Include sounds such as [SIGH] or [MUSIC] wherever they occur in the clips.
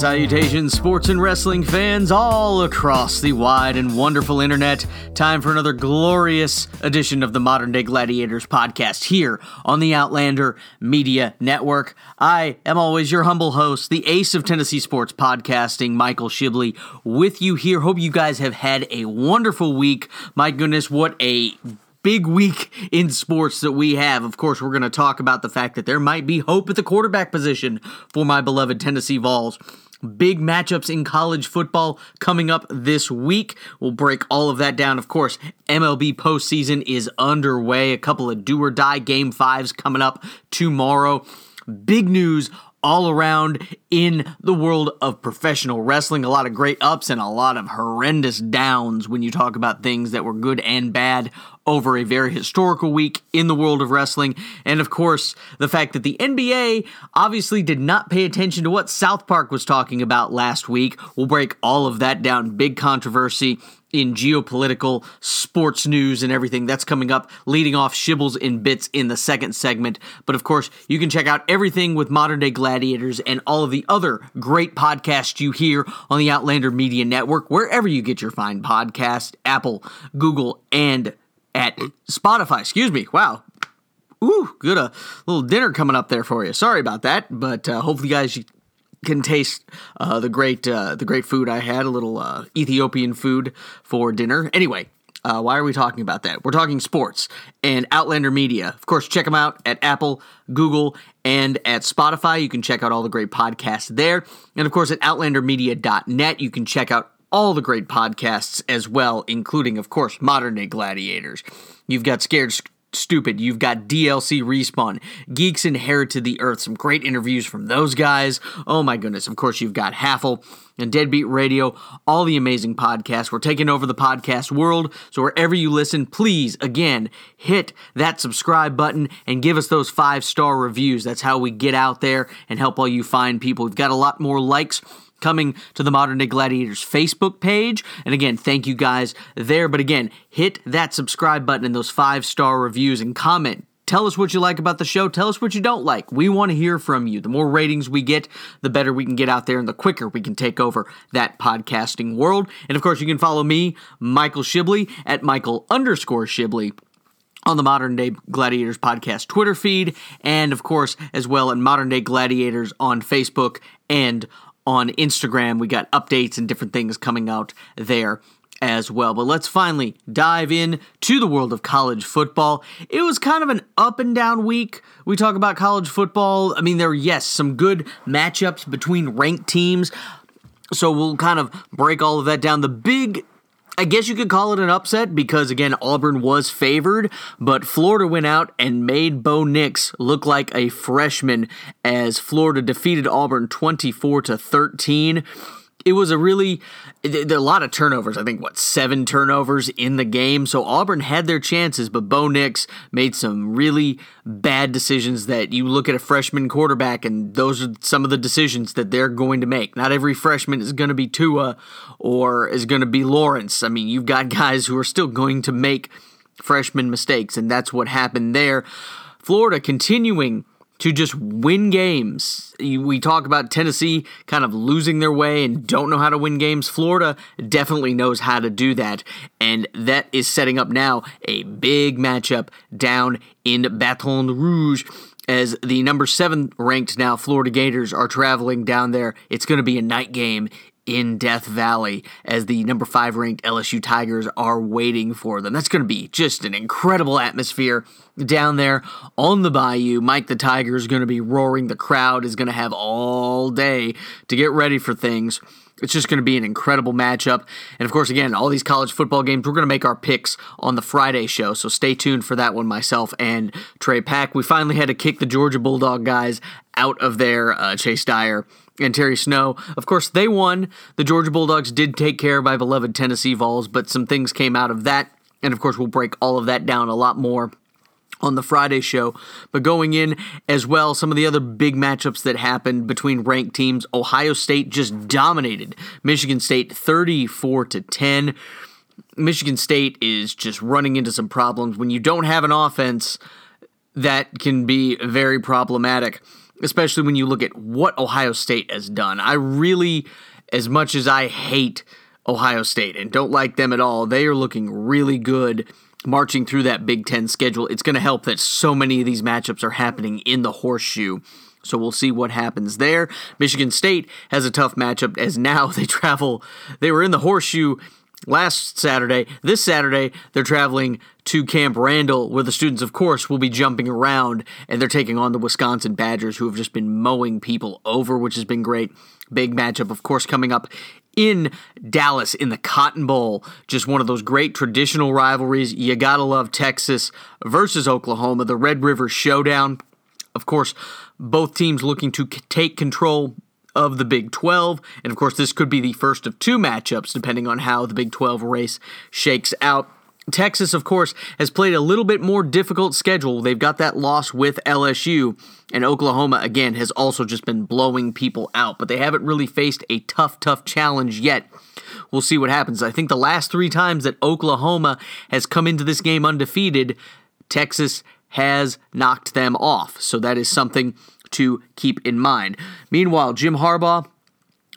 salutations, sports and wrestling fans all across the wide and wonderful internet. Time for another glorious edition of the Modern Day Gladiators podcast here on the Outlander Media Network. I am always your humble host, the ace of Tennessee sports podcasting, Michael Shibley, with you here. Hope you guys have had a wonderful week. My goodness, what a big week in sports that we have. Of course, we're going to talk about the fact that there might be hope at the quarterback position for my beloved Tennessee Vols. Big matchups in college football coming up this week. We'll break all of that down. Of course, MLB postseason is underway. A couple of do or die game fives coming up tomorrow. Big news all around in the world of professional wrestling. A lot of great ups and a lot of horrendous downs when you talk about things that were good and bad over a very historical week in the world of wrestling. And of course, the fact that the NBA obviously did not pay attention to what South Park was talking about last week. We'll break all of that down. Big controversy in geopolitical sports news and everything that's coming up, leading off Shibbles in Bits in the second segment. But of course, you can check out everything with Modern Day Gladiators and all of the other great podcasts you hear on the Outlander Media Network, wherever you get your fine podcast, Apple, Google, and at Spotify. Excuse me. Wow. Ooh, good a little dinner coming up there for you. Sorry about that, but uh, hopefully, you guys can taste uh, the great uh, the great food I had. A little uh, Ethiopian food for dinner. Anyway. Uh, why are we talking about that? We're talking sports and Outlander Media. Of course, check them out at Apple, Google, and at Spotify. You can check out all the great podcasts there. And of course, at outlandermedia.net, you can check out all the great podcasts as well, including, of course, Modern Day Gladiators. You've got Scared Stupid. You've got DLC Respawn, Geeks Inherited the Earth. Some great interviews from those guys. Oh my goodness. Of course, you've got Haffle and Deadbeat Radio, all the amazing podcasts. We're taking over the podcast world. So wherever you listen, please, again, hit that subscribe button and give us those five star reviews. That's how we get out there and help all you find people. We've got a lot more likes coming to the Modern Day Gladiators Facebook page. And again, thank you guys there. But again, hit that subscribe button and those five star reviews and comment. Tell us what you like about the show. Tell us what you don't like. We want to hear from you. The more ratings we get, the better we can get out there and the quicker we can take over that podcasting world. And of course, you can follow me, Michael Shibley, at Michael underscore Shibley on the Modern Day Gladiators podcast Twitter feed, and of course, as well at Modern Day Gladiators on Facebook and on Instagram. We got updates and different things coming out there as well. But let's finally dive in to the world of college football. It was kind of an up and down week. We talk about college football. I mean, there were, yes, some good matchups between ranked teams. So we'll kind of break all of that down. The big I guess you could call it an upset because, again, Auburn was favored, but Florida went out and made Bo Nix look like a freshman as Florida defeated Auburn 24 to 13 it was a really a lot of turnovers. I think what seven turnovers in the game. So Auburn had their chances, but Bo Nix made some really bad decisions that you look at a freshman quarterback, and those are some of the decisions that they're going to make. Not every freshman is going to be Tua or is going to be Lawrence. I mean, you've got guys who are still going to make freshman mistakes, and that's what happened there. Florida continuing to just win games. We talk about Tennessee kind of losing their way and don't know how to win games. Florida definitely knows how to do that, and that is setting up now a big matchup down in Baton Rouge as the number seven ranked now Florida Gators are traveling down there. It's going to be a night game in Death Valley as the number five ranked LSU Tigers are waiting for them. That's going to be just an incredible atmosphere down there on the bayou. Mike the Tiger is going to be roaring. The crowd is going to have all day to get ready for things. It's just going to be an incredible matchup. And of course, again, all these college football games, we're going to make our picks on the Friday show. So stay tuned for that one, myself and Trey Pack. We finally had to kick the Georgia Bulldog guys out of there. Uh, Chase Dyer and Terry Snow. Of course, they won. The Georgia Bulldogs did take care of my beloved Tennessee Vols, but some things came out of that. And of course, we'll break all of that down a lot more on the Friday show. But going in as well, some of the other big matchups that happened between ranked teams, Ohio State just dominated Michigan State 34 to 10. Michigan State is just running into some problems when you don't have an offense that can be very problematic. Especially when you look at what Ohio State has done. I really, as much as I hate Ohio State and don't like them at all, they are looking really good marching through that Big Ten schedule. It's going to help that so many of these matchups are happening in the horseshoe. So we'll see what happens there. Michigan State has a tough matchup as now [LAUGHS] they travel. They were in the horseshoe last Saturday. This Saturday, they're traveling to Camp Randall, where the students, of course, will be jumping around and they're taking on the Wisconsin Badgers, who have just been mowing people over, which has been great. Big matchup, of course, coming up in Dallas in the Cotton Bowl. Just one of those great traditional rivalries. You gotta love Texas versus Oklahoma, the Red River Showdown. Of course, both teams looking to take control of the Big 12. And of course, this could be the first of two matchups, depending on how the Big 12 race shakes out. Texas, of course, has played a little bit more difficult schedule. They've got that loss with LSU, and Oklahoma, again, has also just been blowing people out, but they haven't really faced a tough, tough challenge yet. We'll see what happens. I think the last three times that Oklahoma has come into this game undefeated, Texas has knocked them off. So that is something to keep in mind. Meanwhile, Jim Harbaugh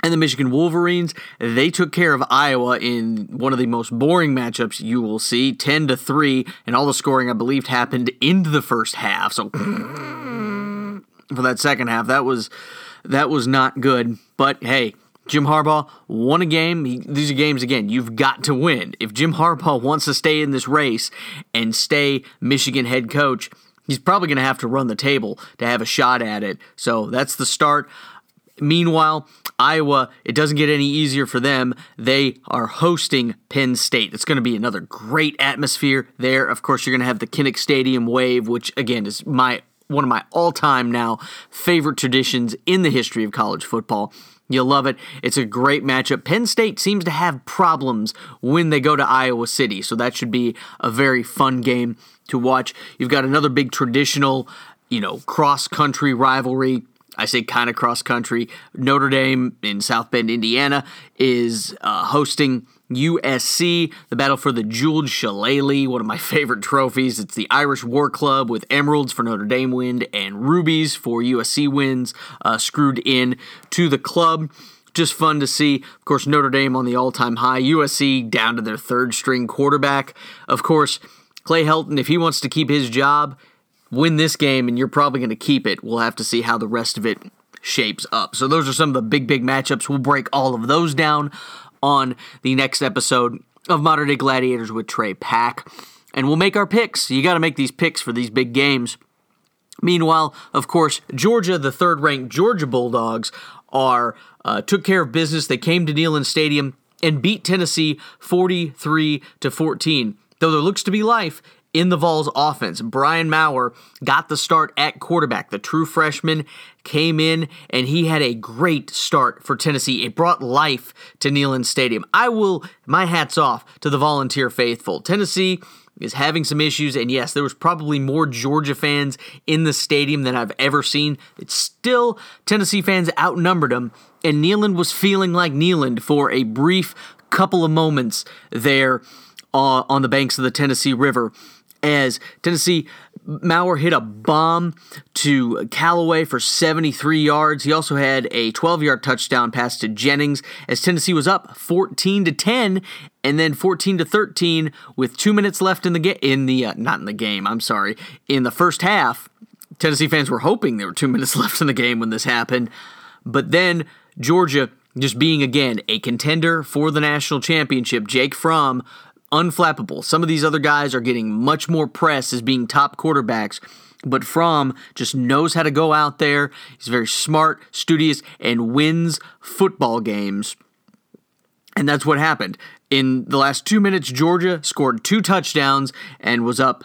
and the Michigan Wolverines, they took care of Iowa in one of the most boring matchups you will see, 10 to 3, and all the scoring I believe happened into the first half. So [CLEARS THROAT] for that second half, that was that was not good. But hey, Jim Harbaugh won a game. He, these are games again you've got to win. If Jim Harbaugh wants to stay in this race and stay Michigan head coach, he's probably going to have to run the table to have a shot at it. So that's the start. Meanwhile, Iowa, it doesn't get any easier for them. They are hosting Penn State. It's going to be another great atmosphere there. Of course, you're going to have the Kinnick Stadium wave, which again is my one of my all-time now favorite traditions in the history of college football. You'll love it. It's a great matchup. Penn State seems to have problems when they go to Iowa City, so that should be a very fun game to watch. You've got another big traditional, you know, cross country rivalry. I say kind of cross country. Notre Dame in South Bend, Indiana, is uh, hosting USC, the battle for the jeweled shillelagh, one of my [LAUGHS] favorite trophies. It's the Irish War Club with emeralds for Notre Dame win and rubies for USC wins uh, screwed in to the club. Just fun to see. Of course, Notre Dame on the all time high, USC down to their third string quarterback. Of course, Clay Helton, if he wants to keep his job, win this game, and you're probably going to keep it. We'll have to see how the rest of it shapes up. So, those are some of the big, big matchups. We'll break all of those down on the next episode of Modern Day Gladiators with Trey Pack. And we'll make our picks. You got to make these picks for these big games. Meanwhile, of course, Georgia, the third ranked Georgia Bulldogs, are uh, took care of business. They came to Neyland Stadium and beat Tennessee 43 to 14. Though there looks to be life in the Vols offense. Brian Maurer got the start at quarterback. The true freshman came in and he had a great start for Tennessee. It brought life to Neyland Stadium. I will, my hat's off to the volunteer faithful. Tennessee is having some issues, and yes, there was probably more Georgia fans in the stadium than I've ever seen. It's still Tennessee fans outnumbered them, and Neyland was feeling like Neyland for a brief couple of moments there uh, on the banks of the Tennessee River as Tennessee Maurer hit a bomb to Callaway for 73 yards. He also had a 12-yard touchdown pass to Jennings as Tennessee was up 14 to 10 and then 14 to 13 with 2 minutes left in the game in the uh, not in the game, I'm sorry, in the first half. Tennessee fans were hoping there were 2 [LAUGHS] minutes left in the game when this happened. But then Georgia just being again a contender for the national championship, Jake Fromm unflappable. Some of these other guys are getting much more press as being top quarterbacks. But Fromm just knows how to go out there. He's very smart, studious, and wins football games. And that's what happened. In the last two minutes, Georgia scored two touchdowns and was up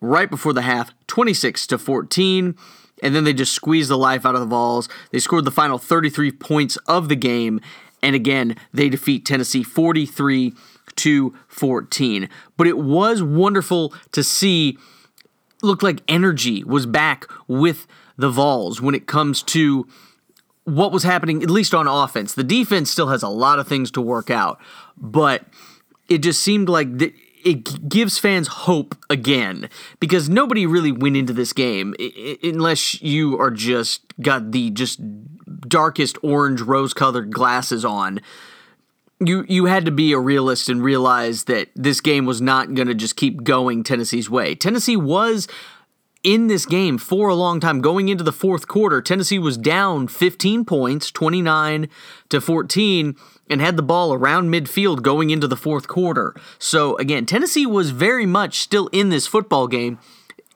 right before the half, 26 to 14. And then they just squeezed the life out of the Vols. They scored the final 33 points of the game. And again, they defeat Tennessee 43 to 14. But it was wonderful to see looked like energy was back with the Vols when it comes to what was happening, at least on offense. The defense still has a lot of things to work out, but it just seemed like it gives fans hope again because nobody really went into this game unless you are just got the just darkest orange rose colored glasses on you you had to be a realist and realize that this game was not going to just keep going Tennessee's way. Tennessee was in this game for a long time going into the fourth quarter. Tennessee was down 15 points, 29 to 14 and had the ball around midfield going into the fourth quarter. So again, Tennessee was very much still in this football game.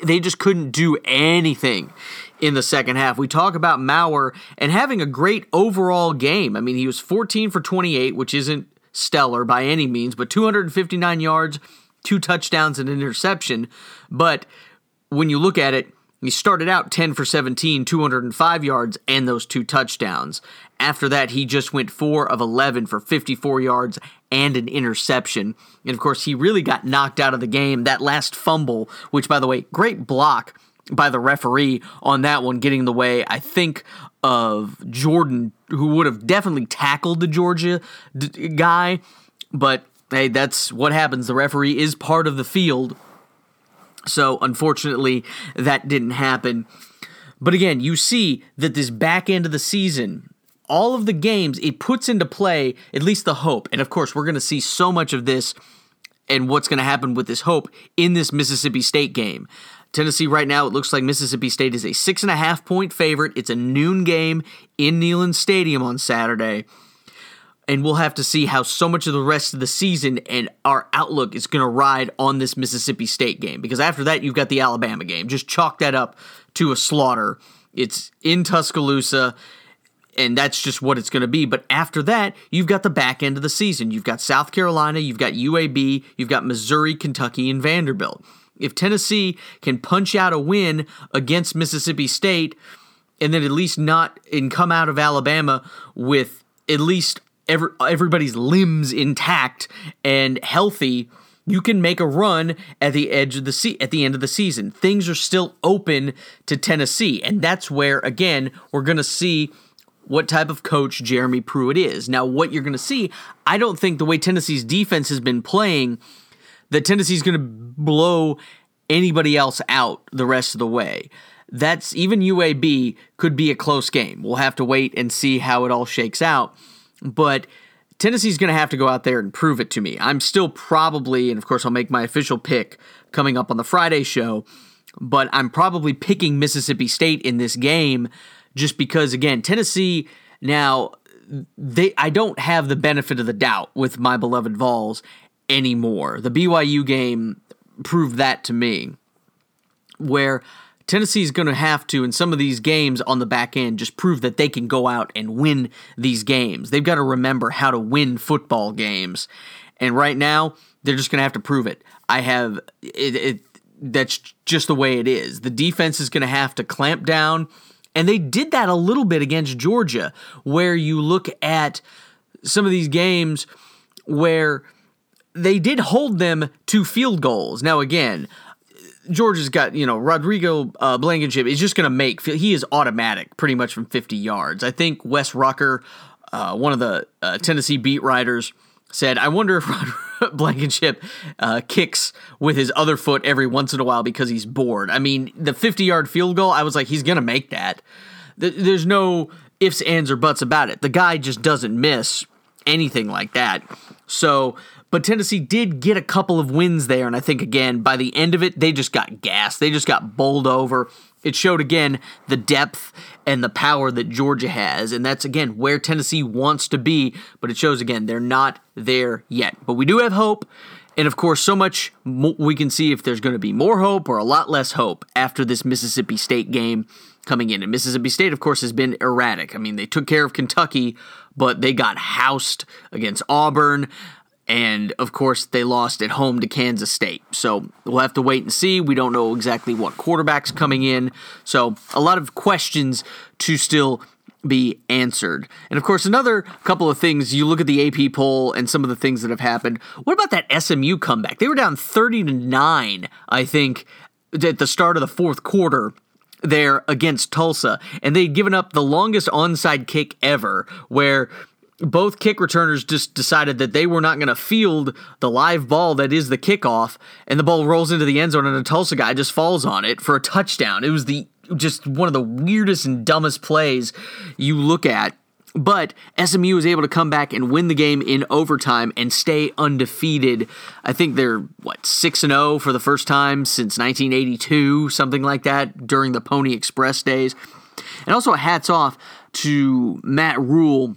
They just couldn't do anything in the second half. We talk about Maurer and having a great overall game. I mean, he was 14 for 28, which isn't stellar by any means, but 259 yards, two touchdowns, and an interception. But when you look at it, he started out 10 for 17, 205 yards, and those two touchdowns. After that, he just went 4 of 11 for 54 yards and an interception. And of course, he really got knocked out of the game. That last fumble, which, by the way, great block by the referee on that one, getting in the way, I think, of Jordan, who would have definitely tackled the Georgia d- guy. But hey, that's what happens. The referee is part of the field so unfortunately, that didn't happen. But again, you see that this back end of the season, all of the games, it puts into play at least the hope. And of course, we're going to see so much of this and what's going to happen with this hope in this Mississippi State game. Tennessee, right now, it looks like Mississippi State is a six and a half point favorite. It's a noon game in Neyland Stadium on Saturday and we'll have to see how so much of the rest of the season and our outlook is going to ride on this Mississippi State game. Because after that, you've got the Alabama game. Just chalk that up to a slaughter. It's in Tuscaloosa, and that's just what it's going to be. But after that, you've got the back end of the season. You've got South Carolina, you've got UAB, you've got Missouri, Kentucky, and Vanderbilt. If Tennessee can punch out a win against Mississippi State, and then at least not and come out of Alabama with at least every, everybody's limbs intact and healthy, you can make a run at the edge of the at the end of the season. Things are still open to Tennessee, and that's where again we're going to see what type of coach Jeremy Pruitt is. Now, what you're going to see, I don't think the way Tennessee's defense has been playing that Tennessee's going to blow anybody else out the rest of the way. That's even UAB could be a close game. We'll have to wait and see how it all shakes out but Tennessee's going to have to go out there and prove it to me. I'm still probably, and of course, I'll make my official pick coming up on the Friday show, but I'm probably picking Mississippi State in this game just because, again, Tennessee now. They, I don't have the benefit of the doubt with my beloved Vols anymore. The BYU game proved that to me, where Tennessee's going to have to, in some of these games on the back end, just prove that they can go out and win these games. They've got to remember how to win football games. And right now, they're just going to have to prove it. I have it, it that's just the way it is. The defense is going to have to clamp down. And they did that a little bit against Georgia, where you look at some of these games where they did hold them to field goals. Now, again, Georgia's got, you know, Rodrigo uh, Blankenship is just going to make, he is automatic pretty much from 50 yards. I think Wes Rucker, uh, one of the uh, Tennessee beat writers, said, I wonder if [LAUGHS] Blankenship uh, kicks with his other foot every once in a while because he's bored. I mean, the 50 yard field goal, I was like, he's going to make that. There's no ifs, ands, or buts about it. The guy just doesn't miss anything like that. So but Tennessee did get a couple of wins there, and I think again by the end of it they just got gassed. They just got bowled over. It showed again the depth and the power that Georgia has, and that's again where Tennessee wants to be. But it shows again they're not there yet. But we do have hope. And of course, so much we can see if there's going to be more hope or a lot less hope after this Mississippi State game coming in. And Mississippi State, of course, has been erratic. I mean, they took care of Kentucky, but they got housed against Auburn. And of course, they lost at home to Kansas State. So we'll have to wait and see. We don't know exactly what quarterback's coming in. So a lot of questions to still be answered. And of course, another couple of things you look at the AP poll and some of the things that have happened. What about that SMU comeback? They were down 30 to 9, I think, at the start of the fourth quarter there against Tulsa, and they'd given up the longest onside kick ever, where both kick returners just decided that they were not going to field the live ball that is the kickoff, and the ball rolls into the end zone, and a Tulsa guy just falls on it for a touchdown. It was the just one of the weirdest and dumbest plays you look at. But SMU was able to come back and win the game in overtime and stay undefeated. I think they're what 6 and 0 for the first time since 1982, something like that during the Pony Express days. And also hats off to Matt Rhule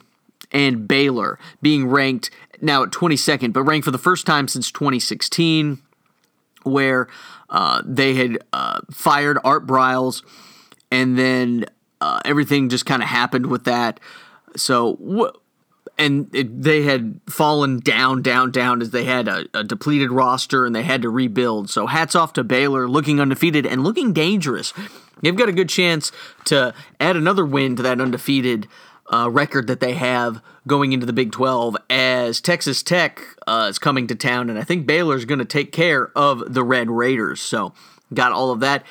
and Baylor being ranked now at 22nd, but ranked for the first time since 2016, where uh, they had uh, fired Art Briles, and then uh, everything just kind of happened with that. So, and it, they had fallen down, down, down as they had a, a, depleted roster and they had to rebuild. So, hats off to Baylor, looking undefeated and looking dangerous. They've got a good chance to add another win to that undefeated uh, record that they have going into the Big 12 as Texas Tech uh, is coming to town, and I think Baylor's going to take care of the Red Raiders. So, got all of that.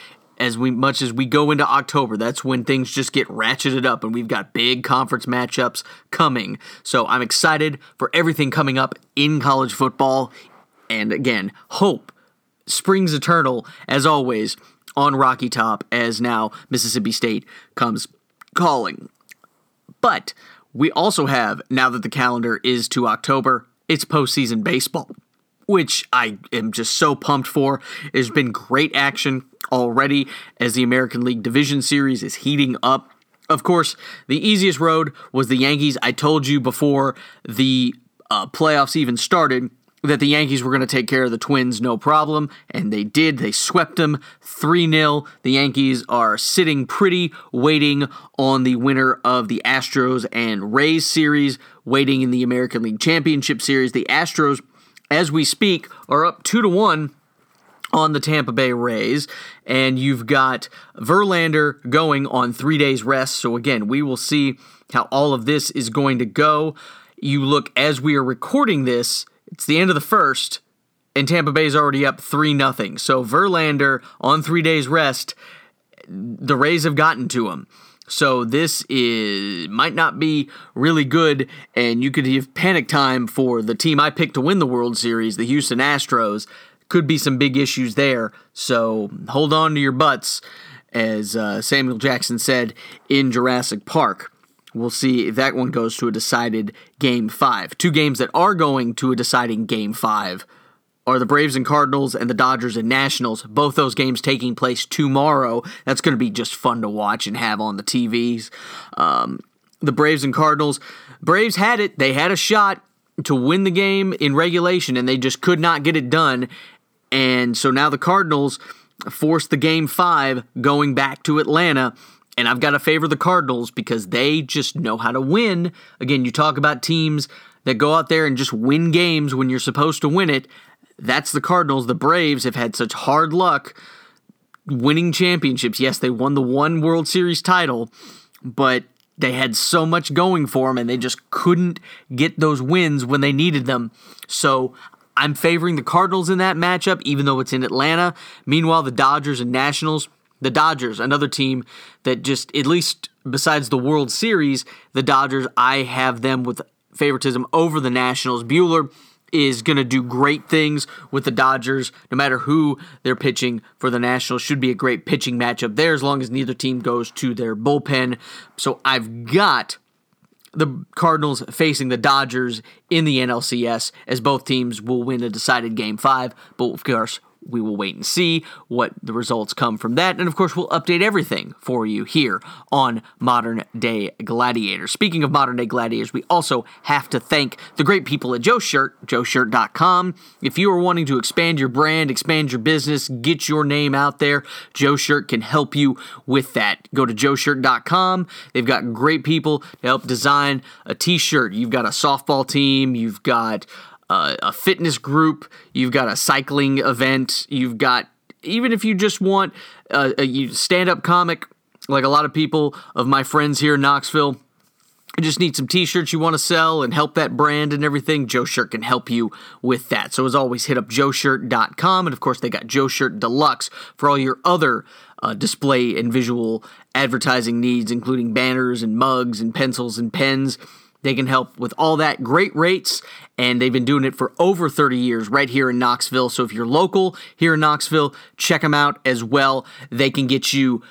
As we much as we go into October, that's when things just get ratcheted up, and we've got big conference matchups coming. So I'm excited for everything coming up in college football, and again, hope springs eternal as always on Rocky Top as now Mississippi State comes calling. But we also have, now that the calendar is to October, it's postseason baseball, which I am just so pumped for. There's been great action already as the American League Division Series is heating up. Of course, the easiest road was the Yankees. I told you before the uh, playoffs even started that the Yankees were going to take care of the Twins no problem, and they did. They swept them 3 0. The Yankees are sitting pretty, waiting on the winner of the Astros and Rays series, waiting in the American League Championship Series. The Astros, as we speak, are up 2 to 1 on the Tampa Bay Rays, and you've got Verlander going on three days rest. So, again, we will see how all of this is going to go. You look as we are recording this it's the end of the first, and Tampa Bay's already up 3 nothing. So Verlander on three days rest, the Rays have gotten to him. So this is might not be really good, and you could have panic time for the team I picked to win the World Series, the Houston Astros. Could be some big issues there. So hold on to your butts, as uh, Samuel Jackson said in Jurassic Park. We'll see if that one goes to a decided game five. Two games that are going to a deciding game five are the Braves and Cardinals and the Dodgers and Nationals. Both those games taking place tomorrow. That's going to be just fun to watch and have on the TVs. Um, the Braves and Cardinals. Braves had it. They had a shot to win the game in regulation, and they just could not get it done. And so now the Cardinals forced the game five going back to Atlanta and I've got to favor the Cardinals because they just know how to win. Again, you talk about teams that go out there and just win games when you're supposed to win it. That's the Cardinals. The Braves have had such hard luck winning championships. Yes, they won the one World Series title, but they had so much going for them and they just couldn't get those wins when they needed them. So I'm favoring the Cardinals in that matchup, even though it's in Atlanta. Meanwhile, the Dodgers and Nationals the Dodgers, another team that just, at least besides the World Series, the Dodgers, I have them with favoritism over the Nationals. Buehler is going to do great things with the Dodgers, no matter who they're pitching for the Nationals. Should be a great pitching matchup there as long as neither team goes to their bullpen. So I've got the Cardinals facing the Dodgers in the NLCS as both teams will win a decided game five. But of course, we will wait and see what the results come from that. And of course, we'll update everything for you here on Modern Day Gladiators. Speaking of Modern Day Gladiators, we also have to thank the great people at Joe Shirt, joeshirt.com. If you are wanting to expand your brand, expand your business, get your name out there, Joe Shirt can help you with that. Go to joeshirt.com. They've got great people to help design a t shirt. You've got a softball team, you've got uh, a fitness group, you've got a cycling event, you've got even if you just want a, stand-up comic, like a lot of people of my friends here in Knoxville. You just need some t-shirts you want to sell and help that brand and everything, Joe Shirt can help you with that. So as always, hit up joeshirt.com. And of course, they got Joe Shirt Deluxe for all your other uh, display and visual advertising needs, including banners and mugs and pencils and pens. They can help with all that. Great rates, and they've been doing it for over 30 years right here in Knoxville. So if you're local here in Knoxville, check them out as well. They can get you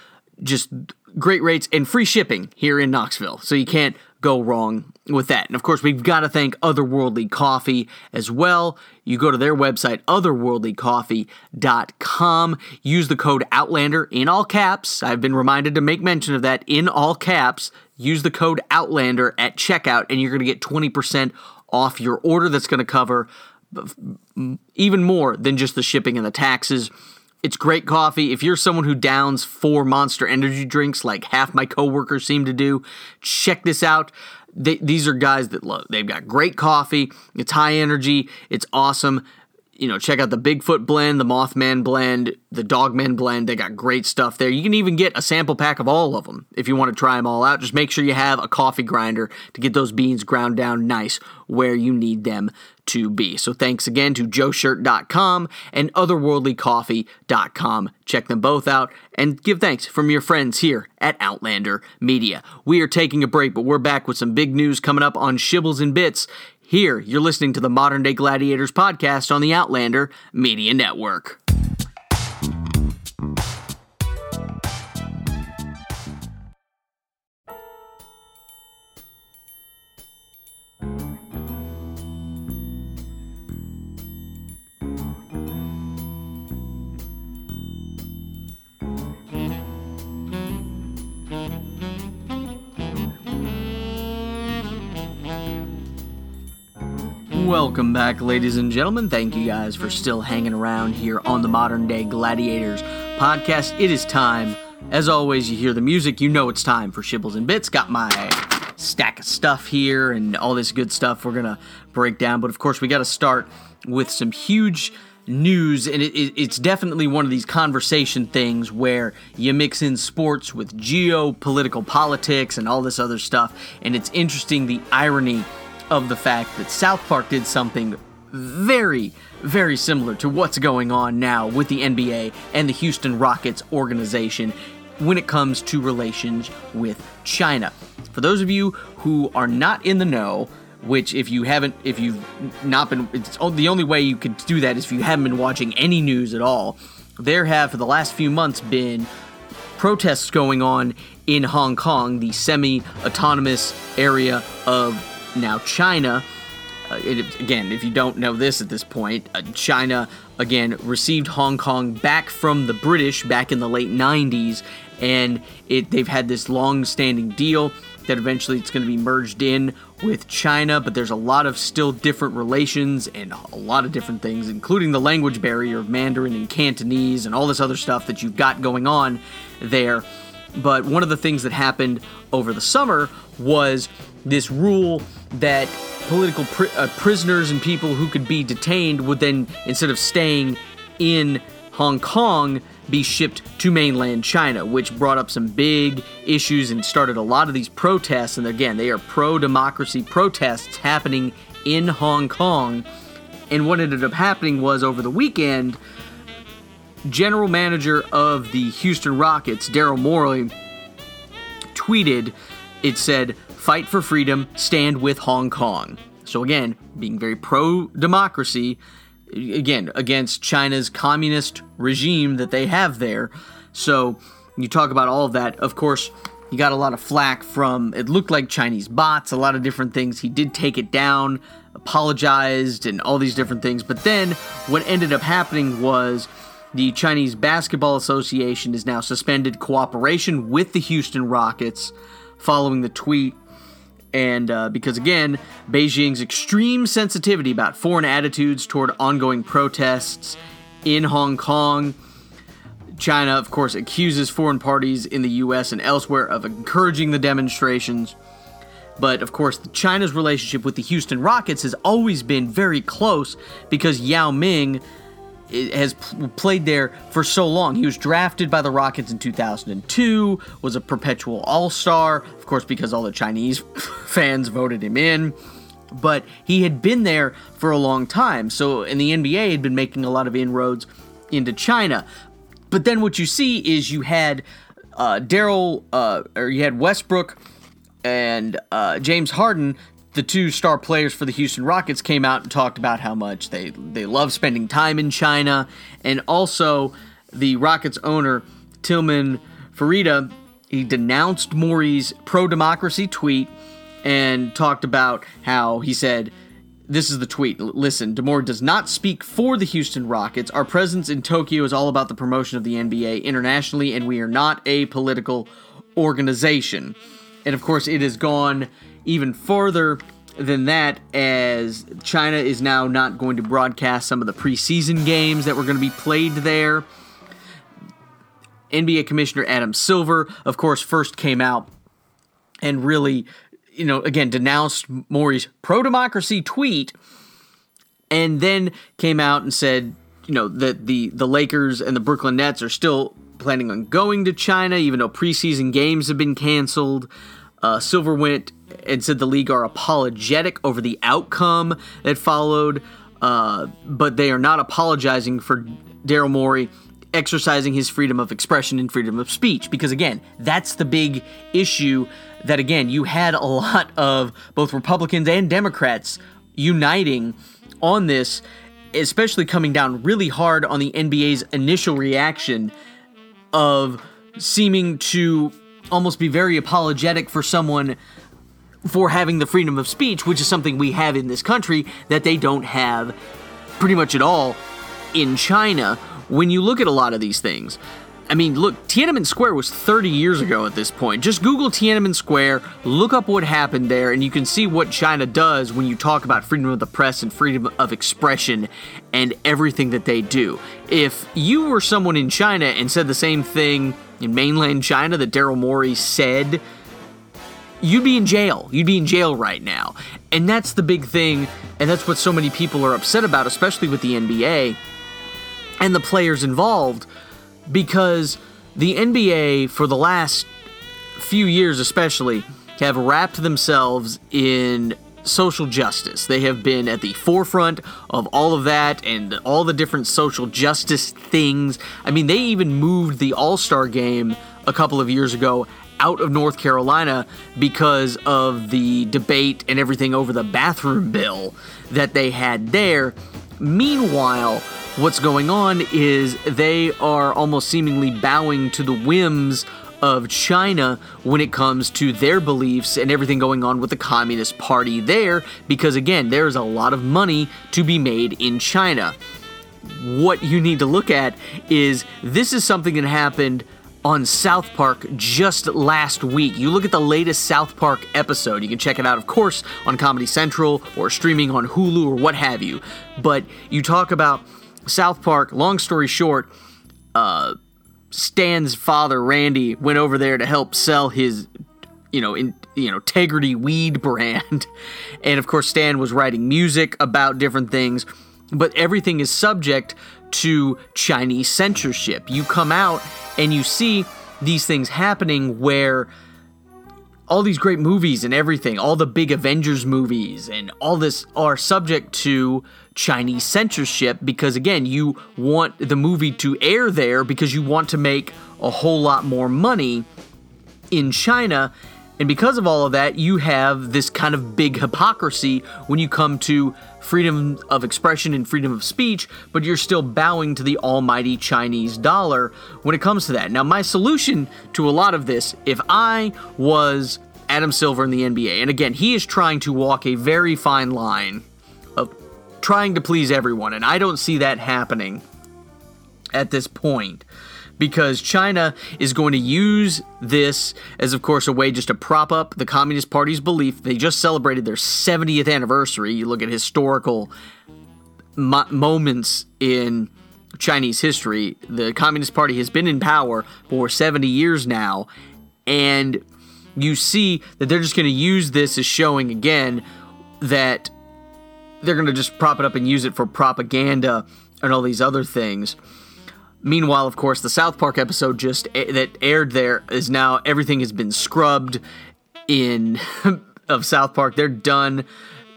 just great rates and free shipping here in Knoxville. So you can't go wrong with that. And of course, we've got to thank Otherworldly Coffee as well. You go to their website, otherworldlycoffee.com. Use the code Outlander in all caps. I've been reminded to make mention of that in all caps. Use the code Outlander at checkout, and you're going to get 20% off your order. That's going to cover even more than just the shipping and the taxes. It's great coffee. If you're someone who downs four monster energy drinks like half my coworkers seem to do, check this out. They, these are guys that love. They've got great coffee. It's high energy. It's awesome you know, check out the Bigfoot blend, the Mothman blend, the Dogman blend. They got great stuff there. You can even get a sample pack of all of them if you want to try them all out. Just make sure you have a coffee grinder to get those beans ground down nice where you need them to be. So thanks again to joeshirt.com and otherworldlycoffee.com. Check them both out and give thanks from your friends here at Outlander Media. We are taking a break, but we're back with some big news coming up on Shibbles and Bits. Here, you're listening to the Modern Day Gladiators podcast on the Outlander Media Network. Welcome back, ladies and gentlemen. Thank you guys for still hanging around here on the Modern Day Gladiators podcast. It is time. As always, you hear the music, you know it's time for Shibbles and Bits. Got my stack of stuff here and all this good stuff we're going to break down. But of course, we got to start with some huge news, and it, it, it's definitely one of these conversation things where you mix in sports with geopolitical politics and all this other stuff. And it's interesting the irony of the fact that South Park did something very, very similar to what's going on now with the NBA and the Houston Rockets organization when it comes to relations with China. For those of you who are not in the know, which if you haven't if you've not been it's the only way you could do that is if you haven't been watching any news at all there have for the last few months been protests going on in Hong Kong the semi-autonomous area of now, China, uh, it, again, if you don't know this at this point, uh, China, again, received Hong Kong back from the British back in the late 90s, and it, they've had this long standing deal that eventually it's going to be merged in with China, but there's a lot of still different relations and a lot of different things, including the language barrier of Mandarin and Cantonese and all this other stuff that you've got going on there. But one of the things that happened over the summer was this rule that political pri- uh, prisoners and people who could be detained would then, instead of staying in Hong Kong, be shipped to mainland China, which brought up some big issues and started a lot of these protests. And again, they are pro democracy protests happening in Hong Kong. And what ended up happening was over the weekend, general manager of the Houston Rockets, Daryl Morey, tweeted, it said, fight for freedom, stand with Hong Kong. So, again, being very pro democracy, again, against China's communist regime that they have there. So, you talk about all of that. Of course, you got a lot of flack from, it looked like Chinese bots, a lot of different things. He did take it down, apologized, and all these different things. But then what ended up happening was the Chinese Basketball Association is now suspended cooperation with the Houston Rockets following the tweet and uh, because again, Beijing's extreme sensitivity about foreign attitudes toward ongoing protests in Hong Kong. China, of course, accuses foreign parties in the US and elsewhere of encouraging the demonstrations. But of course, China's relationship with the Houston Rockets has always been very close because Yao Ming has played there for so long. He was drafted by the Rockets in 2002, was a perpetual All Star, of course, because all the Chinese [LAUGHS] fans voted him in. But he had been there for a long time. So, in the NBA, had been making a lot of inroads into China. But then what you see is you had uh, Daryl, uh, or you had Westbrook and uh, James Harden the two star players for the Houston Rockets came out and talked about how much they they love spending time in China, and also the Rockets owner Tillman Fertitta he denounced Morey's pro democracy tweet and talked about how he said. This is the tweet. Listen, Demore does not speak for the Houston Rockets. Our presence in Tokyo is all about the promotion of the NBA internationally, and we are not a political organization. And of course, it has gone even further than that as China is now not going to broadcast some of the preseason games that were going to be played there. NBA Commissioner Adam Silver, of course, first came out and really, you know, again, denounced Morey's pro democracy tweet and then came out and said, you know, that the, the Lakers and the Brooklyn Nets are still planning on going to China, even though preseason games have been canceled. Uh, Silver went and said the league are apologetic over the outcome that followed, uh, but they are not apologizing for Daryl Morey exercising his freedom of expression and freedom of speech. Because again, that's the big issue that, again, you had a [LAUGHS] lot of both Republicans and Democrats uniting on this, especially coming down really hard on the NBA's initial reaction of seeming to almost be very apologetic for someone for having the freedom of speech, which is something we have in this country that they don't have pretty much at all in China. When you look at a lot of these things, I mean, look, Tiananmen Square was 30 years ago at this point. Just Google Tiananmen Square, look up what happened there, and you can see what China does when you talk about freedom of the press and freedom of expression and everything that they do. If you were someone in China and said the same thing in mainland China that Daryl Morey said, you'd be in jail. You'd be in jail right now. And that's the big thing, and that's what so many people are upset about, especially with the NBA and the players involved because the NBA, for the last few years especially, have wrapped themselves in social justice. They have been at the forefront of all of that and all the different social justice things. I mean, they even moved the All Star game a couple of years ago out of North Carolina because of the debate and everything over the bathroom bill that they had there. Meanwhile, what's going on is they are almost seemingly bowing to the whims of China when it comes to their beliefs and everything going on with the Communist Party there, because again, there's a lot of money to be made in China. What you need to look at is this is something that happened on South Park just last week. You look at the latest South Park episode. You can check it out, of course, on Comedy Central or streaming on Hulu or what have you. But you talk about South Park, long story short, uh, Stan's father, Randy, went over there to help sell his, you know, in, you know, Integrity weed brand. [LAUGHS] And of course, Stan was writing music about different things, but everything is subject to Chinese censorship. You come out and you see these things happening where all these great movies and everything, all the big Avengers movies and all this are subject to Chinese censorship because, again, you want the movie to air there because you want to make a whole lot more money in China. And because of all of that, you have this kind of big hypocrisy when you come to freedom of expression and freedom of speech, but you're still bowing to the almighty Chinese dollar when it comes to that. Now, my solution to a lot of this, if I was Adam Silver in the NBA, and again, he is trying to walk a very fine line of trying to please everyone, and I don't see that happening at this point because China is going to use this as, of course, a way just to prop up the Communist Party's belief. They just celebrated their 70th anniversary. You look at historical mo- moments in Chinese history. The Communist Party has been in power for 70 years now, and you see that they're just going to use this as showing again that they're going to just prop it up and use it for propaganda and all these other things. Meanwhile, of course, the South Park episode just a- that aired there is now everything has been scrubbed in [LAUGHS] of South Park. They're done.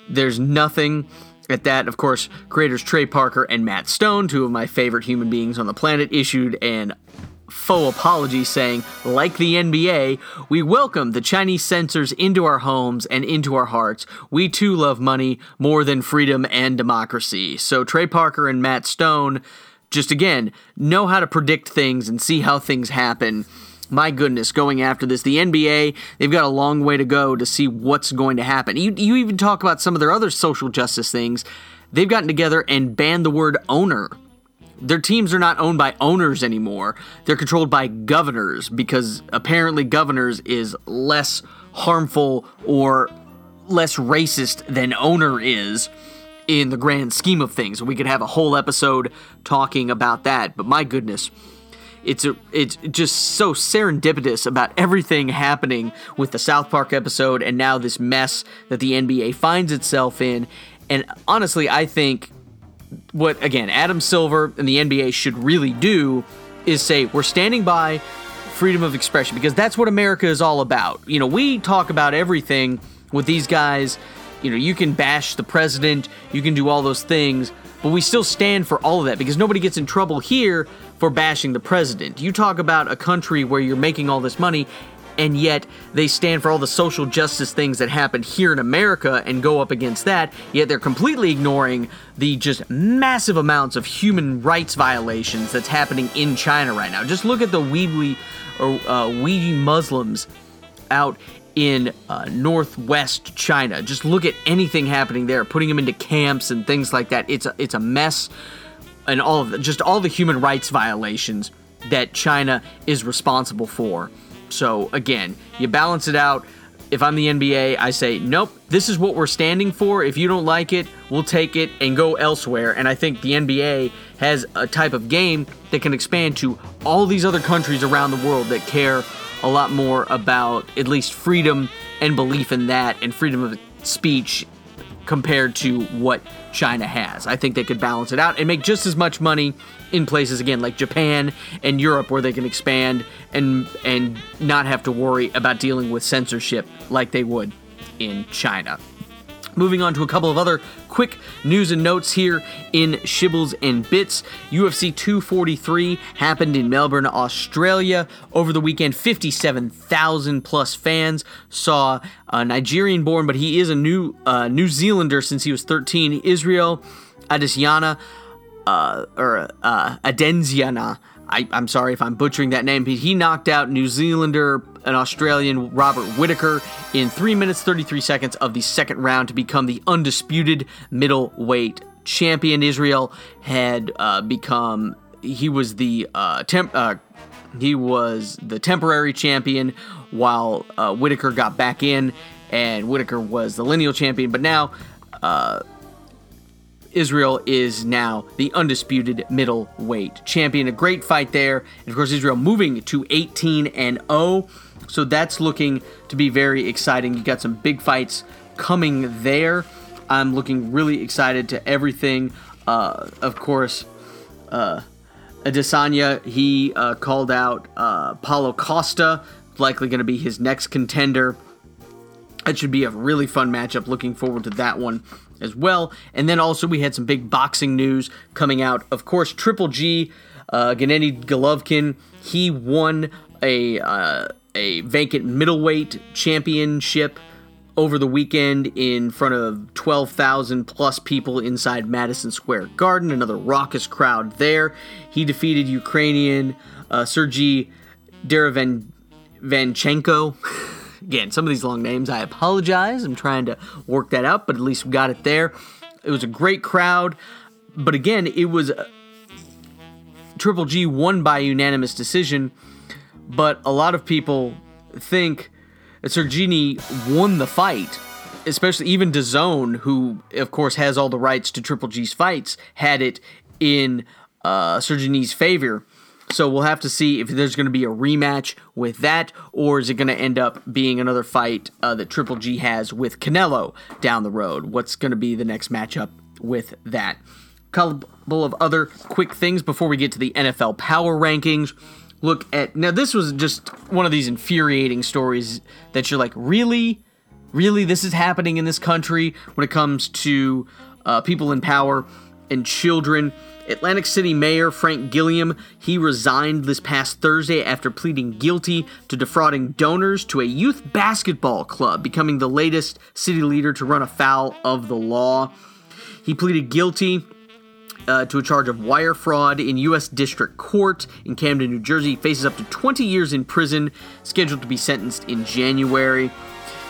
There's nothing at that. Of course, creators Trey Parker and Matt Stone, two of my favorite human beings on the planet, issued an faux apology saying, like the NBA, we welcome the Chinese censors into our homes and into our hearts. We too love money more than freedom and democracy. So Trey Parker and Matt Stone just again know how to predict things and see how things happen. My goodness, going after this. The NBA, they've got a long way to go to see what's going to happen. You, you even talk about some of their other social justice things. They've gotten together and banned the word owner. Their teams are not owned by owners anymore. They're controlled by governors because apparently governors is less harmful or less racist than owner is in the grand scheme of things. We could have a whole episode talking about that, but my goodness, it's a, it's just so serendipitous about everything happening with the South Park episode and now this mess that the NBA finds itself in. And honestly, I think what again Adam Silver and the NBA should really do is say we're standing by freedom of expression because that's what America is all about. You know, we talk about everything with these guys you know, you can bash the president, you can do all those things, but we still stand for all of that because nobody gets in trouble here for bashing the president. You talk about a country where you're making all this money and yet they stand for all the social justice things that happen here in America and go up against that, yet they're completely ignoring the just massive amounts of human rights violations that's happening in China right now. Just look at the Uyghur or uh, Uyghur Muslims out in uh, northwest China. Just look at anything happening there, putting them into camps and things like that. It's a, it's a mess, and all of the, just all the human rights violations that China is responsible for. So again, you balance it out. If I'm the NBA, I say, nope, this is what we're standing for. If you don't like it, we'll take it and go elsewhere. And I think the NBA has a type of game that can expand to all these other countries around the world that care a lot more about at least freedom and belief in that and freedom of speech compared to what China has. I think they could balance it out and make just as much money in places again like Japan and Europe where they can expand and and not have to worry about dealing with censorship like they would in China. Moving on to a couple of other quick news and notes here in Shibbles and Bits. UFC 243 happened in Melbourne, Australia over the weekend. 57,000 plus fans saw a Nigerian born, but he is a new uh, New Zealander since he was 13, Israel Adesanya, uh, or uh, Adenziana. I, am sorry if I'm butchering that name, but he knocked out New Zealander an Australian Robert Whitaker in 3 minutes 33 seconds of the second round to become the undisputed middleweight champion. Israel had uh, become he was the uh, temp, uh, he was the temporary champion while uh, Whitaker got back in, and Whitaker was the lineal champion. But now uh, Israel is now the undisputed middleweight champion. A great fight there. And of course, Israel moving to 18 and 0. So that's looking to be very exciting. You got some big fights coming there. I'm looking really excited to everything. Uh, of course, uh, Adesanya, he uh, called out uh, Paulo Costa, likely going to be his next contender. That should be a really fun matchup. Looking forward to that one as well. And then also we had some big boxing news coming out. Of course, Triple G, uh, Gennady Golovkin, he won a uh, a vacant middleweight championship over the weekend in front of 12,000 plus people inside Madison Square Garden. Another raucous crowd there. He defeated Ukrainian uh, Sergey Derevyanchenko. [LAUGHS] Again, some of these long names, I apologize. I'm trying to work that out, but at least we got it there. It was a great crowd. But again, it was uh, Triple G won by unanimous decision but a lot of people think Sergini won the fight, especially even DAZN, who of course has all the rights to Triple G's fights, had it in uh, Sergini's favor. So we'll have to see if there's going to be a rematch with that, or is it going to end up being another fight uh, that Triple G has with Canelo down the road? What's going to be the next matchup with that? Couple of other quick things before we get to the NFL power rankings look at now this was just one of these infuriating stories that you're like really really this is happening in this country when it comes to uh, people in power and children Atlantic City Mayor Frank Gilliam, he resigned this past Thursday after pleading guilty to defrauding donors to a youth basketball club, becoming the latest city leader to run afoul of the law. He pleaded guilty uh, to a charge of wire fraud in U.S. District Court in Camden, New Jersey. He faces up to 20 years in prison, scheduled to be sentenced in January.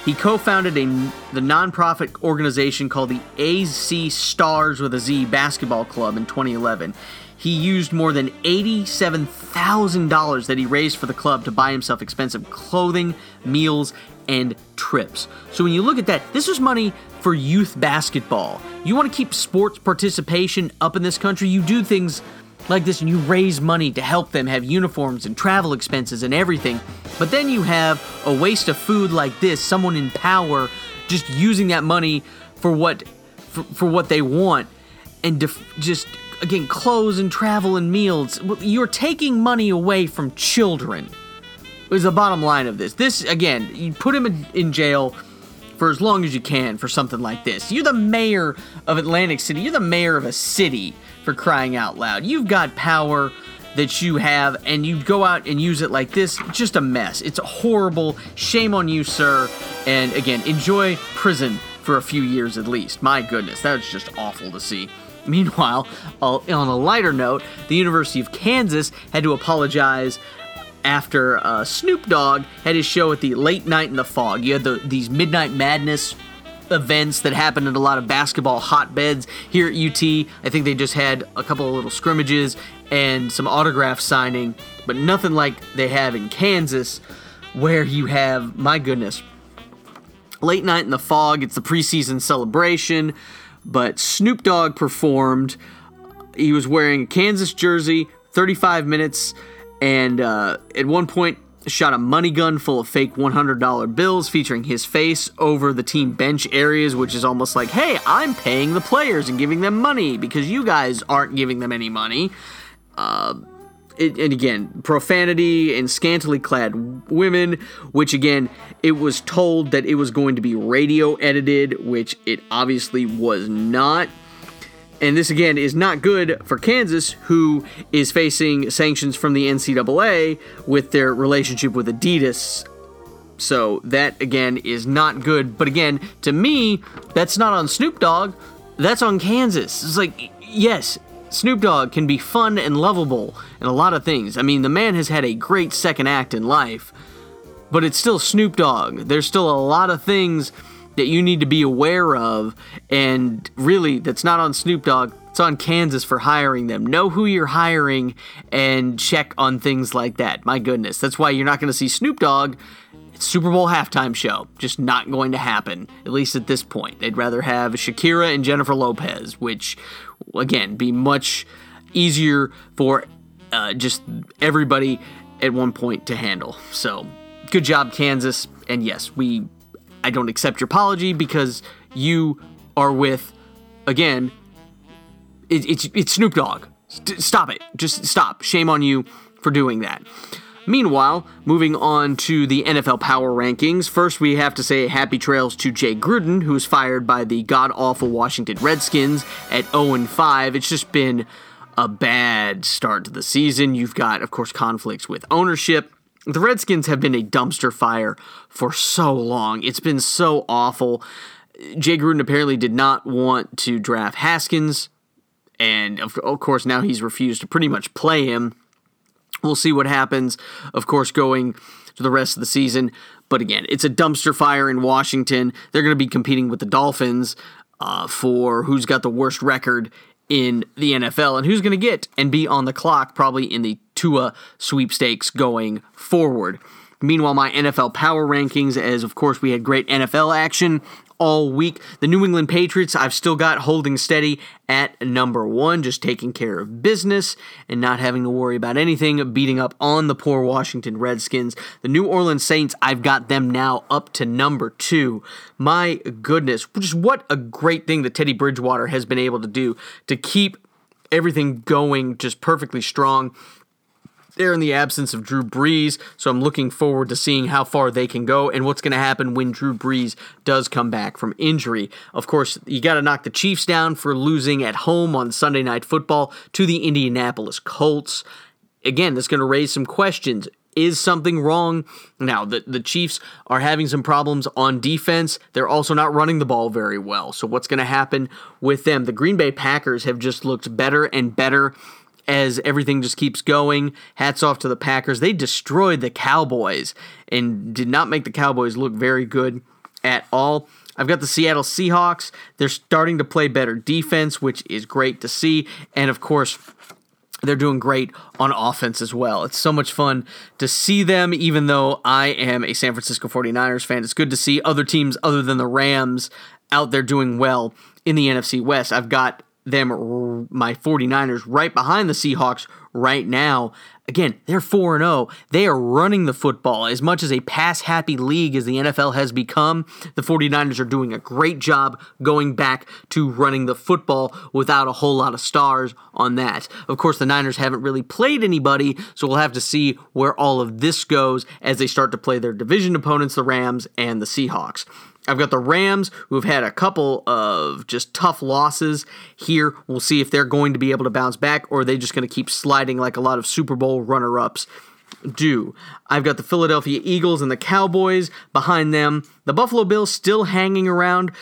He co-founded a, the nonprofit organization called the AC Stars with a Z Basketball Club in 2011. He used more than $87,000 that he raised for the club to buy himself expensive clothing, meals, and trips. So when you look at that, this was money for youth basketball. You want to keep sports participation up in this country, you do things like this and you raise money to help them have uniforms and travel expenses and everything. But then you have a waste of food like this, someone in power just using that money for what for, for what they want and def- just again clothes and travel and meals. You're taking money away from children. Is the bottom line of this. This again, you put him in, in jail for as long as you can for something like this. You're the mayor of Atlantic City. You're the mayor of a city for crying out loud. You've got power that you have and you go out and use it like this, just a mess. It's a horrible. Shame on you, sir. And again, enjoy prison for a few years at least. My goodness, that was just awful to see. [LAUGHS] Meanwhile, uh, on a lighter note, the University of Kansas had to apologize after uh, Snoop Dogg had his show at the Late Night in the Phog. You had the, these Midnight Madness events that happen at a lot of basketball hotbeds here at UT. I think they just had a couple of little scrimmages and some autograph signing, but nothing like they have in Kansas, where you have, my goodness, late night in the Phog. It's the preseason celebration, but Snoop Dogg performed. He was wearing a Kansas jersey, 35 minutes, and uh, at one point shot a money gun full of fake $100 bills featuring his face over the team bench areas, which is almost like, hey, I'm paying the players and giving them money because you guys aren't giving them any money. Uh, it, and again, profanity and scantily clad women, which again, it was told that it was going to be radio edited, which it obviously was not. And this again is not good for Kansas, who is facing sanctions from the NCAA with their relationship with Adidas. So that again is not good. But again, to me, that's not on Snoop Dogg. That's on Kansas. It's like, yes, Snoop Dogg can be fun and lovable and a lot of things. I mean, the man has had a great second act in life, but it's still Snoop Dogg. There's still a lot of things that you need to be aware of, and really, that's not on Snoop Dogg. It's on Kansas for hiring them. Know who you're hiring and check on things like that. My goodness, that's why you're not going to see Snoop Dogg Super Bowl halftime show. Just not going to happen, at least at this point. They'd rather have Shakira and Jennifer Lopez, which, again, be much easier for uh, just everybody at one point to handle. So, good job, Kansas. And yes, we, I don't accept your apology because you are with, again, it, it's it's Snoop Dogg. St- stop it. Just stop. Shame on you for doing that. Meanwhile, moving on to the NFL Power Rankings, first we have to say happy trails to Jay Gruden, who was fired by the god awful Washington Redskins at 0 5. It's just been a bad start to the season. You've got, of course, conflicts with ownership. The Redskins have been a dumpster fire for so long. It's been so awful. Jay Gruden apparently did not want to draft Haskins, and of of course, now he's refused to pretty much play him. We'll see what happens, of course, going to the rest of the season. But again, it's a dumpster fire in Washington. They're going to be competing with the Dolphins uh, for who's got the worst record in the NFL and who's going to get and be on the clock probably in the Tua sweepstakes going forward. Meanwhile, my NFL power rankings, as of course we had great NFL action all week. The New England Patriots, I've still got holding steady at number one, just taking care of business and not having to worry about anything, beating up on the poor Washington Redskins. The New Orleans Saints, I've got them now up to number two. My goodness, just what a great thing that Teddy Bridgewater has been able to do to keep everything going just perfectly strong. They're in the absence of Drew Brees, so I'm looking forward to seeing how far they can go and what's going to happen when Drew Brees does come back from injury. Of course, you got to knock the Chiefs down for losing at home on Sunday Night Football to the Indianapolis Colts. Again, that's going to raise some questions. Is something wrong? Now, the, the Chiefs are having some problems on defense. They're also not running the ball very well. So, what's going to happen with them? The Green Bay Packers have just looked better and better as everything just keeps going. Hats off to the Packers. They destroyed the Cowboys and did not make the Cowboys look very good at all. I've got the Seattle Seahawks. They're starting to play better defense, which is great to see. And of course, they're doing great on offense as well. It's so much fun to see them, even though I am a San Francisco 49ers fan. It's good to see other teams other than the Rams out there doing well in the NFC West. I've got them, my 49ers, right behind the Seahawks right now. Again, they're 4 0. They are running the football. As much as a pass happy league as the NFL has become, the 49ers are doing a great job going back to running the football without a whole lot of stars on that. Of course, the Niners haven't really played anybody, so we'll have to see where all of this goes as they start to play their division opponents, the Rams and the Seahawks. I've got the Rams, who've had a couple of just tough losses here. We'll see if they're going to be able to bounce back or are they just going to keep sliding like a lot of Super Bowl runner ups do. I've got the Philadelphia Eagles and the Cowboys behind them. The Buffalo Bills still hanging around.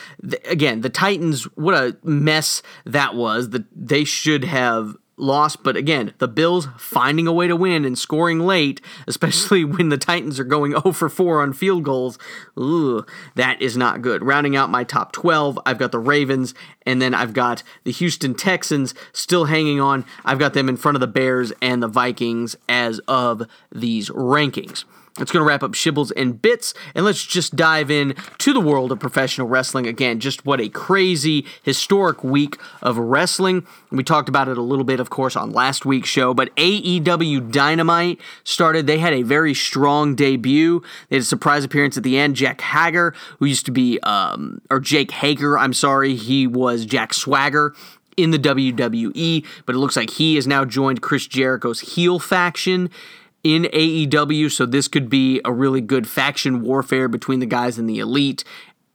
again, the Titans, what a mess that was. The, they should have lost, but again, the Bills finding a way to win and scoring late, [LAUGHS] especially when the Titans are going 0 [LAUGHS] for 4 on field goals. Ugh, that is not good. Rounding out my top 12, I've got the Ravens, and then I've got the Houston Texans still hanging on. I've got them in front of the Bears and the Vikings as of these rankings. That's going to wrap up Shibbles and Bits, and let's just dive in to the world of professional wrestling. Again, just what a crazy, historic week of wrestling. We talked about it a little bit, of course, on last week's show, but AEW Dynamite started. They had a very strong debut. They had a surprise appearance at the end. Jack Hager, who used to be, um, or Jake Hager, I'm sorry, he was Jack Swagger in the WWE, but it looks like he has now joined Chris Jericho's heel faction in AEW, so this could be a really good faction warfare between the guys in the Elite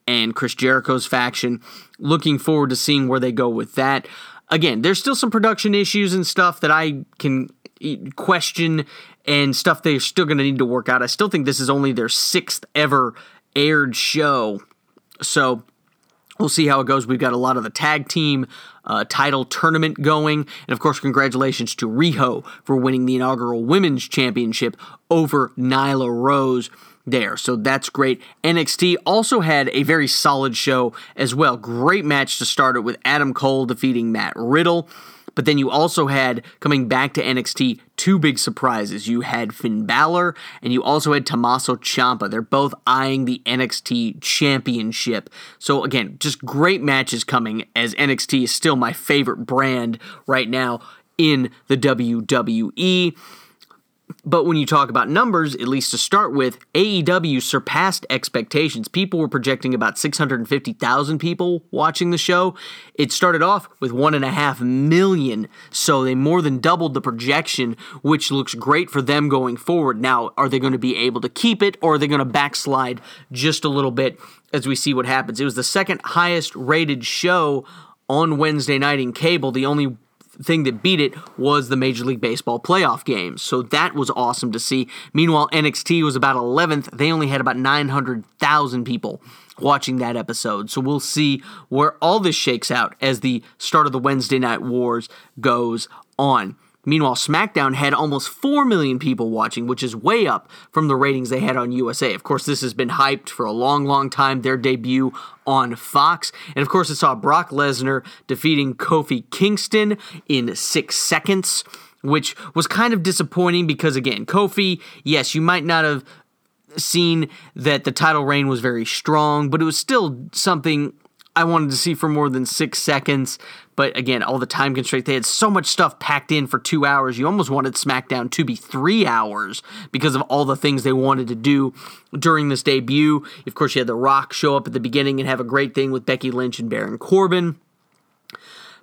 and Chris Jericho's faction. Looking forward to seeing where they go with that. Again, there's still some production issues and stuff that I can question and stuff they're still going to need to work out. I still think this is only their sixth ever aired show. So we'll see how it goes. We've got a lot of the tag team uh, title tournament going. And of course, congratulations to Riho for winning the inaugural Women's Championship over Nyla Rose there. So that's great. NXT also had a very solid show as well. Great match to start it with Adam Cole defeating Matt Riddle. But then you also had, coming back to NXT, two big surprises. You had Finn Balor and you also had Tommaso Ciampa. They're both eyeing the NXT championship. So again, just great matches coming as NXT is still my favorite brand right now in the WWE. But when you talk about numbers, at least to start with, AEW surpassed expectations. People were projecting about 650,000 people watching the show. It started off with one and a half million, so they more than doubled the projection, which looks great for them going forward. Now, are they going to be able to keep it, or are they going to backslide just a little bit as we see what happens? It was the second highest rated show on Wednesday night in cable. The only thing that beat it was the Major League Baseball playoff games. So that was awesome to see. Meanwhile, NXT was about 11th. They only had about 900,000 people watching that episode. So we'll see where all this shakes out as the start of the Wednesday Night Wars goes on. Meanwhile, SmackDown had almost 4 million people watching, which is way up from the ratings they had on USA. Of course, this has been hyped for a long, long time, their debut on Fox. And of course, it saw Brock Lesnar defeating Kofi Kingston in six seconds, which was kind of disappointing because, again, Kofi, yes, you might not have seen that the title reign was very strong, but it was still something I wanted to see for more than six seconds. But again, all the time constraints, they had so much stuff packed in for two hours. You almost wanted SmackDown to be three hours because of all the things they wanted to do during this debut. Of course, you had The Rock show up at the beginning and have a great thing with Becky Lynch and Baron Corbin.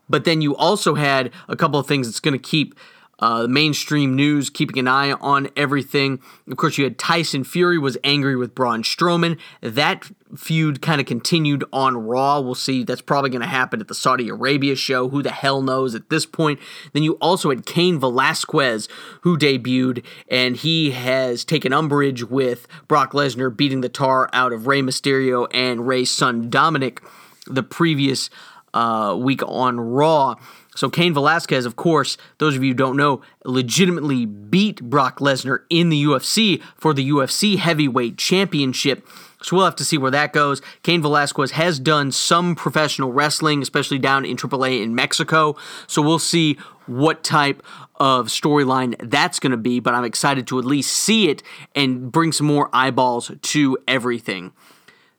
But then you also had a couple of things that's going to keep uh, mainstream news keeping an eye on everything. Of course, you had Tyson Fury was angry with Braun Strowman. That feud kind of continued on Raw. We'll see. That's probably going to happen at the Saudi Arabia show. Who the hell knows at this point? Then you also had Cain Velasquez, who debuted, and he has taken umbrage with Brock Lesnar beating the tar out of Rey Mysterio and Rey's son Dominic the previous uh, week on Raw. So Cain Velasquez, of course, those of you who don't know, legitimately beat Brock Lesnar in the UFC for the UFC Heavyweight Championship. So we'll have to see where that goes. Cain Velasquez has done some professional wrestling, especially down in AAA in Mexico. So we'll see what type of storyline that's going to be, but I'm excited to at least see it and bring some more eyeballs to everything.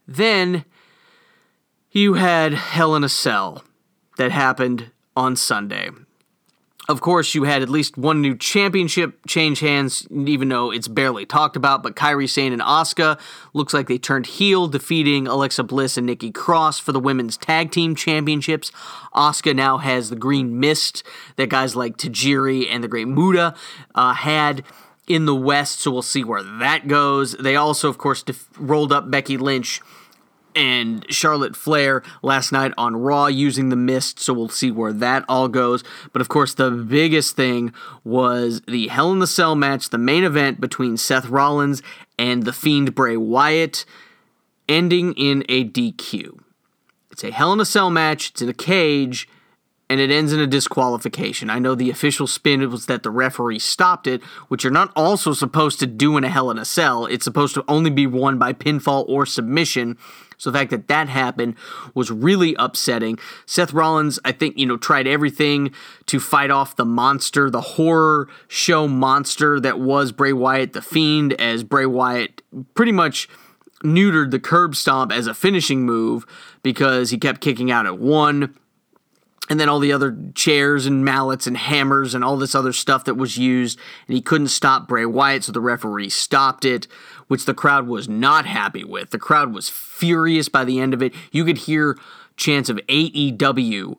Then you had Hell in a Cell that happened on Sunday. Of course, you had at least one new championship change hands, even though it's barely talked about. But Kairi Sane and Asuka looks like they turned heel, defeating Alexa Bliss and Nikki Cross for the women's tag team championships. Asuka now has the green mist that guys like Tajiri and the Great Muta uh, had in the West, so we'll see where that goes. They also, of course, def- rolled up Becky Lynch and Charlotte Flair last night on Raw using the mist, so we'll see where that all goes. But of course, the biggest thing was the Hell in the Cell match, the main event between Seth Rollins and The Fiend Bray Wyatt, ending in a DQ. It's a Hell in a Cell match, it's in a cage, and it ends in a disqualification. I know the official spin was that the referee stopped it, which you're not also supposed to do in a Hell in a Cell. It's supposed to only be won by pinfall or submission. So the fact that that happened was really upsetting. Seth Rollins, I think, you know, tried everything to fight off the monster, the horror show monster that was Bray Wyatt, the Fiend, as Bray Wyatt pretty much neutered the curb stomp as a finishing move because he kept kicking out at one and then all the other chairs and mallets and hammers and all this other stuff that was used, and he couldn't stop Bray Wyatt, so the referee stopped it, which the crowd was not happy with. The crowd was furious by the end of it. You could hear chants of AEW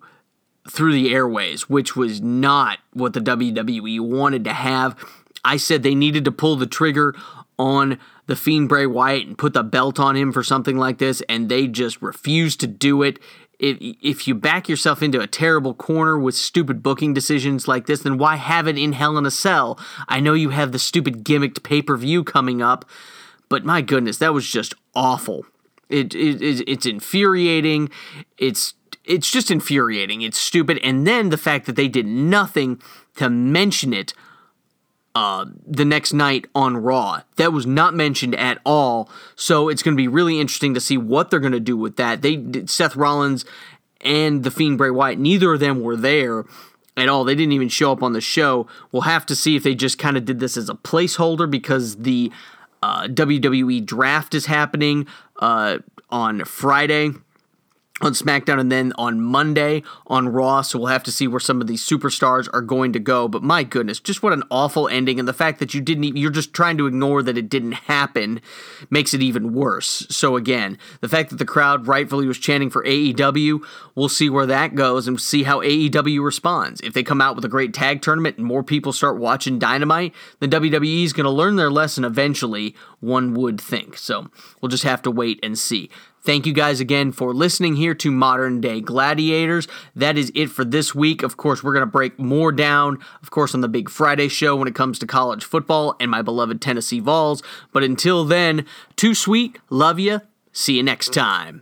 through the airways, which was not what the WWE wanted to have. I said they needed to pull the trigger on the Fiend Bray Wyatt and put the belt on him for something like this, and they just refused to do it if, if you back yourself into a terrible corner with stupid booking decisions like this, then why have it in Hell in a Cell? I know you have the stupid gimmicked pay per view coming up, but my goodness, that was just awful. It, it, it's infuriating. It's it's just infuriating. It's stupid. And then the fact that they did nothing to mention it uh, the next night on Raw. That was not mentioned at all. So it's going to be really interesting to see what they're going to do with that. They Seth Rollins and the Fiend Bray Wyatt, neither of them were there at all. They didn't even show up on the show. We'll have to see if they just kind of did this as a placeholder because the uh, WWE draft is happening uh, on Friday on SmackDown and then on Monday on Raw. So we'll have to see where some of these superstars are going to go. But my goodness, just what an awful ending. And the fact that you didn't, even, you're just trying to ignore that it didn't happen makes it even worse. So again, the fact that the crowd rightfully was chanting for AEW, we'll see where that goes and see how AEW responds. If they come out with a great tag tournament and more people start watching Dynamite, then WWE is going to learn their lesson eventually, one would think. So we'll just have to wait and see. Thank you guys again for listening here to Modern Day Gladiators. That is it for this week. Of course, we're going to break more down, of course, on the Big Friday show when it comes to college football and my beloved Tennessee Vols. But until then, too sweet, love you, see you next time.